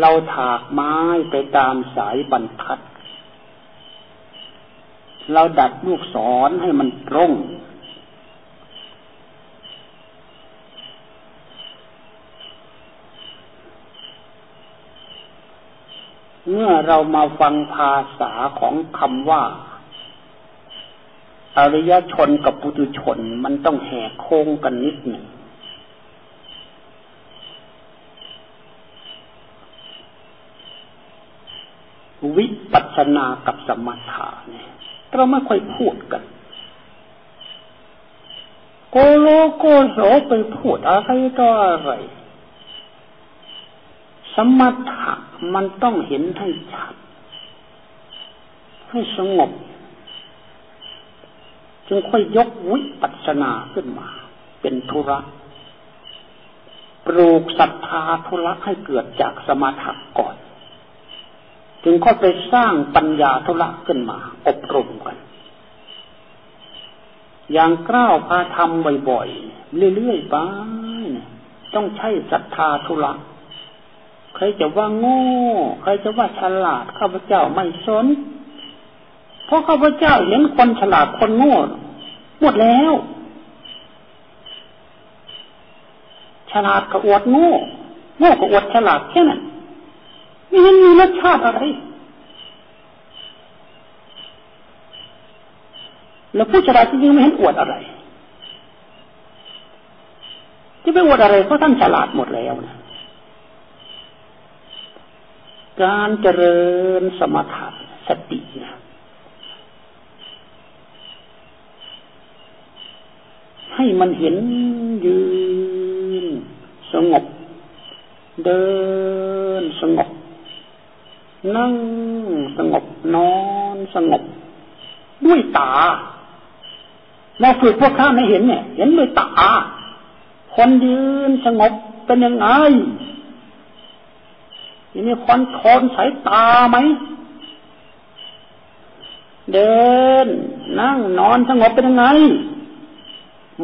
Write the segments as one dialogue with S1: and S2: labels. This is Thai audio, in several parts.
S1: เราถากไม้ไปตามสายบรรทัด เราดัดลูกศรให้มันตรง เมื่อเรามาฟังภาษาของคำว่า อริยชนกับปุถุชนมันต้องแหกโค้งกันนิดหนึ่งวิปั สนากับสมถะเนี่ยเราไม่ค่อยพูดกัน โกโลโกโสไปพูดอะไรต่ออะไร สมถะมันต้องเห็นให้ชัด ให้สงบ จึงค่อยยกวิปัสสนาขึ้นมา เป็นธุระปลูกศรัทธาธุระให้เกิดจากสมถะก่อน จึงค่อยไปสร้างปัญญาธุระขึ้นมา อบรมกัน อย่างกล้าวพาทำบ่อยๆ เรื่อยๆไปต้องใช้ศรัทธาธุระใครจะว่าโง่ใครจะว่าฉลาดข้าพเจ้าไม่สนเพราะข้าพเจ้าเห็นคนฉลาดคนโง่หมดแล้ว ฉลาดก็อวดโง่ โง่ก็อวดฉลาดแค่นั้น ไม่เห็นมีรสชาติอะไร แล้วผู้ฉลาดจริงๆไม่เห็นอวดอะไร ที่ไปอวดอะไรเพราะท่านฉลาดหมดแล้วนะการเจริญสมถะสตินะให้มันเห็นยืน สงบ เดินสงบ นั่งสงบนอนสงบ ด้วยตาเราฝึกพวกข้าไม่เห็นเนี่ย เห็นด้วยตา คนยืนสงบเป็นยังไงทีนี้คอนโทนสายตาไหม เดิน นั่งนอนสงบเป็นยังไง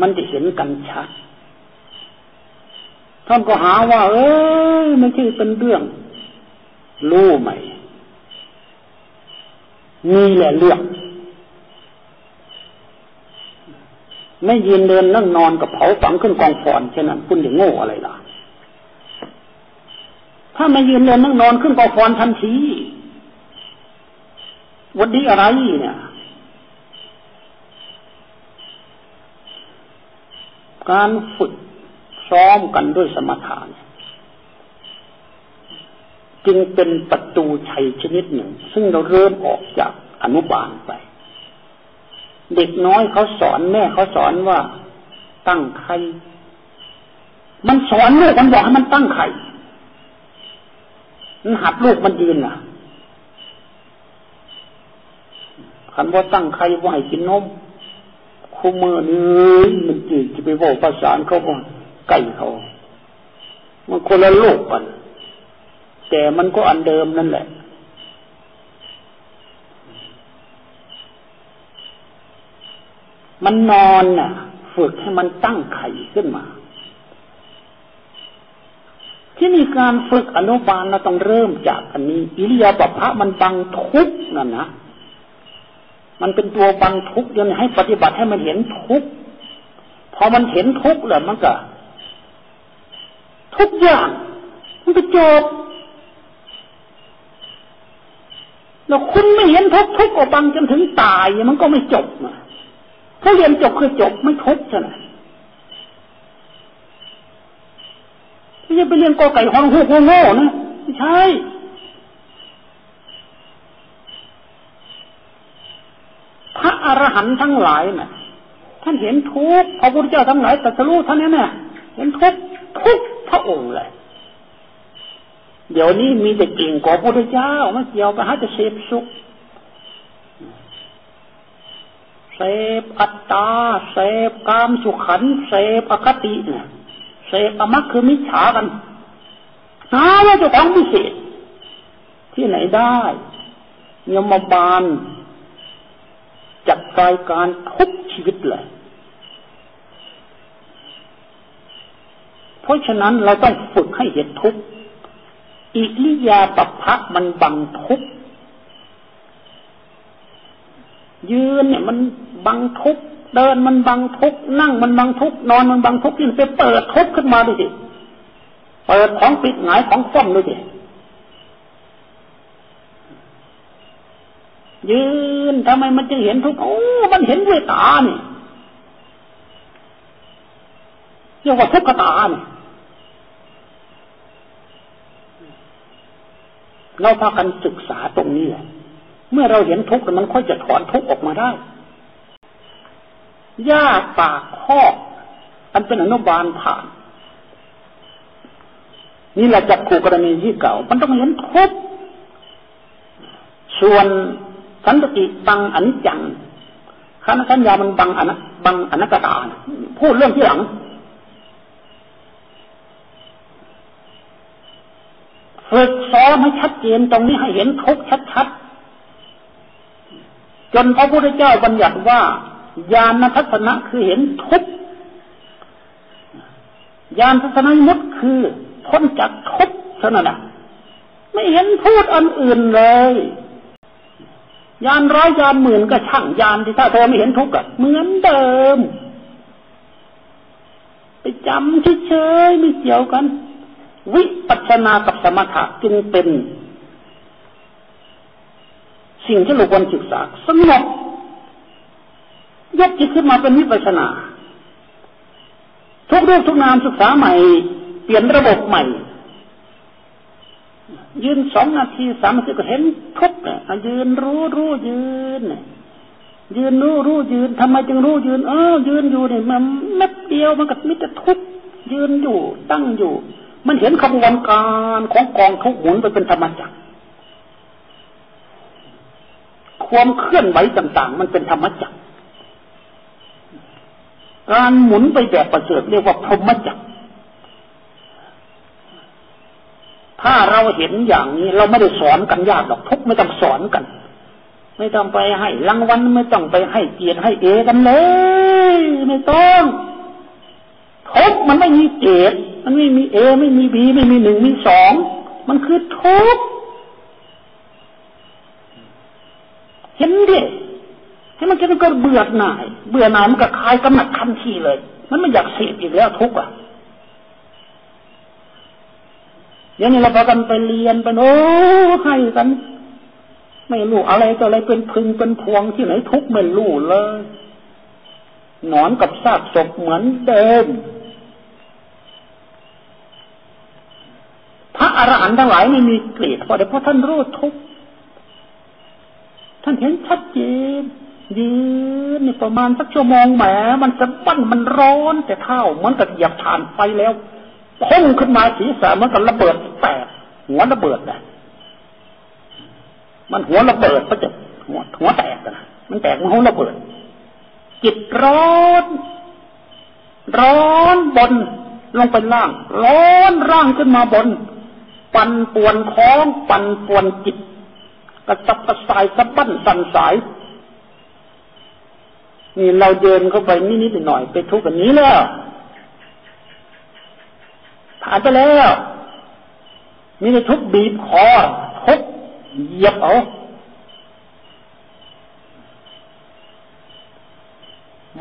S1: มันจะเห็นกันชัดท่านก็หาว่า เอ้ยไม่ใช่เป็นเรื่อง รู้ไหม มีแหละเรื่องไม่ยืนเดินนั่งนอนกับเผาฝังขึ้นกองฟอนเช่นนั้นคุณจะโง่อะไรล่ะ ถ้าไม่ยืนเดินนั่งนอนขึ้นกองฟอนทันทีวันนี้อะไรเนี่ยการฝึกซ้อมกันด้วยสมถะ จึงเป็นประตูชัยชนิดหนึ่ง ซึ่งเราเริ่มออกจากอนุบาลไป เด็กน้อยเขาสอนแม่เขาสอนว่าตั้งไข่มันสอนลูกมันบอกให้มันตั้งไข่มันหัดลูกมันยืนน่ะคันว่าตั้งไข่ว่าให้กินนมคู่มือนี่มันจืดจะไปบอกภาษาเขาว่าไก่เขา มันคนละโลกกัน แต่มันก็อันเดิมนั่นแหละ มันนอนน่ะ ฝึกให้มันตั้งไข่ขึ้นมา ที่มีการฝึกอนุบาลเราต้องเริ่มจากอันนี้ อิริยาบถะมันบังทุกนั่นนะมันเป็นตัวบังทุกเดี๋ยวให้ปฏิบัติให้มันเห็นทุกพอมันเห็นทุกแล้วมันก็ทุกอย่าง มันก็จบ แล้วคุณไม่เห็นทุกทุกอบังจนถึงตายมันก็ไม่จบนะถ้าเรียนจบคือจบไม่ทุกใช่ไหมไม่ใช่ไปเรียนกอไก่ฮองฮูกโง่นะไม่ใช่พระอรหันต์ทั้งหลายนะ่ะ ท่านเห็นทุกพระพุทธเจ้าทั้งหลายแต่สรู้ท่านนี้เนี่ยเห็นทุกทุกพระองค์เลย เดี๋ยวนี้มีแต่เก่งกว่าพระพุทธเจ้าไม่เกี่ยวไปหาจะเสพสุขเสพอัตตาเสพกามสุขันเสพอคติเนี่ยเสพอมักคือมิจฉากันหาว่าจะของพิเศษที่ไหนได้ยมบาลจัดรายการทุกชีวิตเลยเพราะฉะนั้นเราต้องฝึกให้เห็นทุกข์ อิริยาปภะมันบังทุกยืนเนี่ย มันบังทุกเดินมันบังทุกนั่งมันบังทุกนอนมันบังทุกยิ่งไปเปิดทุกขึ้นมาดูสิเปิดของปิดหงายของฟ้อมดูสิยืนทำไมมันจึงเห็นทุกโอ้มันเห็นด้วยตาเนี่ยเรียกว่าทุกขตาเนี่ย เราพากันศึกษาตรงนี้แหละ เมื่อเราเห็นทุกข์มันค่อยจะถอนทุกข์ออกมาได้หญ้าปากข้ออันเป็นอนุบาลผ่าน นี่แหละจักขู่กรณีที่เก่า มันต้องเห็นทุกข์ส่วนสันติบังอนิจจังคณะสัญญามันบังอนับังอนัตตา พูดเรื่องที่หลัง ฝึกซ้อมให้ชัดเจนตรงนี้ให้เห็นทุกชัดๆจนพระพุทธเจ้าบัญญัติว่าญาณทัศนะคือเห็นทุกญาณทัศนมุตคือพ้นจากทุกเท่านั้นไม่เห็นพูดอันอื่นเลยยานร้อยยานหมื่นก็ช่างยานที่ถ้าเธอไม่เห็นทุกข์อะเหมือนเดิม ไปจำเฉยๆไม่เกี่ยวกัน วิปัสนากับสมถะจึงเป็น สิ่งที่เราควรศึกษาสงบยกจิตขึ้นมาเป็นวิปัสนา ทุกเรื่องทุกนามศึกษาใหม่ เปลี่ยนระบบใหม่ ยืนสองนาทีสามนาทีก็เห็นทุกเนี่ยยืนรู้รู้ยืนยืนรู้รู้ยืนทำไมจึงรู้ยืน เออยืนอยู่เนี่ยมันเม็ดเดียวมันก็มิแต่ทุกยืนอยู่ตั้งอยู่ มันเห็นขบวนการของกองทุกหมุนไปเป็นธรรมจักรความเคลื่อนไหวต่าง ๆ มันเป็นธรรมจักรการหมุนไปแบบประเสริฐเรียกว่าพรหมจักรถ้าเราเห็นอย่างนี้ เราไม่ได้สอนกันยากหรอกทุกไม่ต้องสอนกัน ไม่ต้องไปให้รางวัลไม่ต้องไปให้เกียรติให้เอกันเลย ไม่ต้องทุกมันไม่มีเกียรติ มันไม่มีเอไม่มีบีไม่มีหนึ่งมีสองมันคือทุกข์เห็นดิให้มันจะเป็นก็เบื่อหน่าย เบื่อหน่ายมันก็คลายกำหนัดทันทีเลย มันไม่อยากเสพอีกแล้วทุกข์อะเดี๋ยวนี้เราพากันไปเรียนไปโอ้ให้กัน ไม่รู้อะไรต่ออะไรเป็นพึงเป็นพวงที่ไหนทุกข์ไม่รู้เลย นอนกับซากศพเหมือนเดิม พระอร หันทั้งหลายไม่มีเกลียดเพราะเดี๋ยวพราะท่านรู้ทุกท่านเห็นชัดเจนยืนนี่ประมาณสักชั่วโมงแหมมันจะปั้นมันร้อน แต่เท่าเหมือนกับเหยียบฐานไฟแล้วพุ่งขึ้นมาศีรษะมันก็ระเบิดแตกหัวระเบิดนะมันหัวระเบิดก็จะหัวหัวแตกนะมันแตกมันหัวระเบิด จิตร้อนร้อนบนลงไปล่าง ร้อนร่างขึ้นมาบน ปั่นป่วนท้องปั่นป่วนจิตกระสับกระส่ายสะบั้นสั่นสาย นี่เราเดินเข้าไปนิดๆหน่อยไปทุกข์กันนี้แล้วผ่านไปแล้วมีแต่ทุกบีบคอทุกเหยียบเอา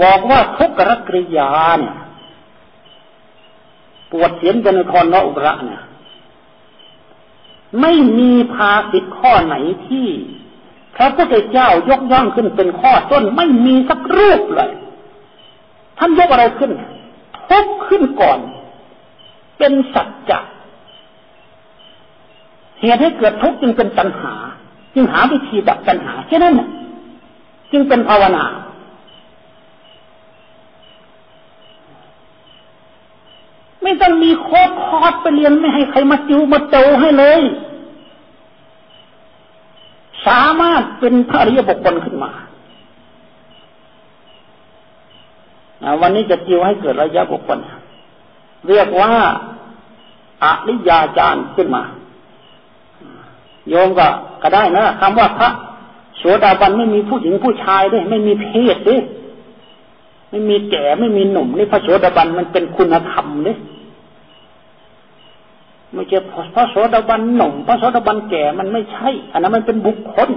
S1: บอกว่าทุกขกริยาเนี่ยปวดเสียนจนคอนนอุระเนี่ย ไม่มีภาสิทข้อไหนที่พระพุทธเจ้ายกย่องขึ้นเป็นข้อต้นไม่มีสักรูปเลย ท่านยกอะไรขึ้นทุกขึ้นก่อน เป็นสัจจะเหตุให้เกิดทุกข์จึงเป็นตัณหา จึงหาวิธีดับตัณหาแค่นั้นจึงเป็นภาวนา ไม่ต้องมีโคตรคอร์สไปเรียนไม่ให้ใครมาจิวมาโตให้เลย สามารถเป็นพระอริยบุคคลขึ้นมาวันนี้จะจิวให้เกิดระยะบุคคลเรียกว่าอริยาจารย์ขึ้นมา โยมก็ก็ได้นะคำว่าพระโสดาบันไม่มีผู้หญิงผู้ชายด้วยไม่มีเพศด้วยไม่มีแก่ไม่มีหนุ่มนี่พระโสดาบันมันเป็นคุณธรรมเนี่ย ไม่ใช่พระโสดาบันหนุ่มพระโสดาบันแก่มันไม่ใช่ อันนั้นมันเป็นบุคคล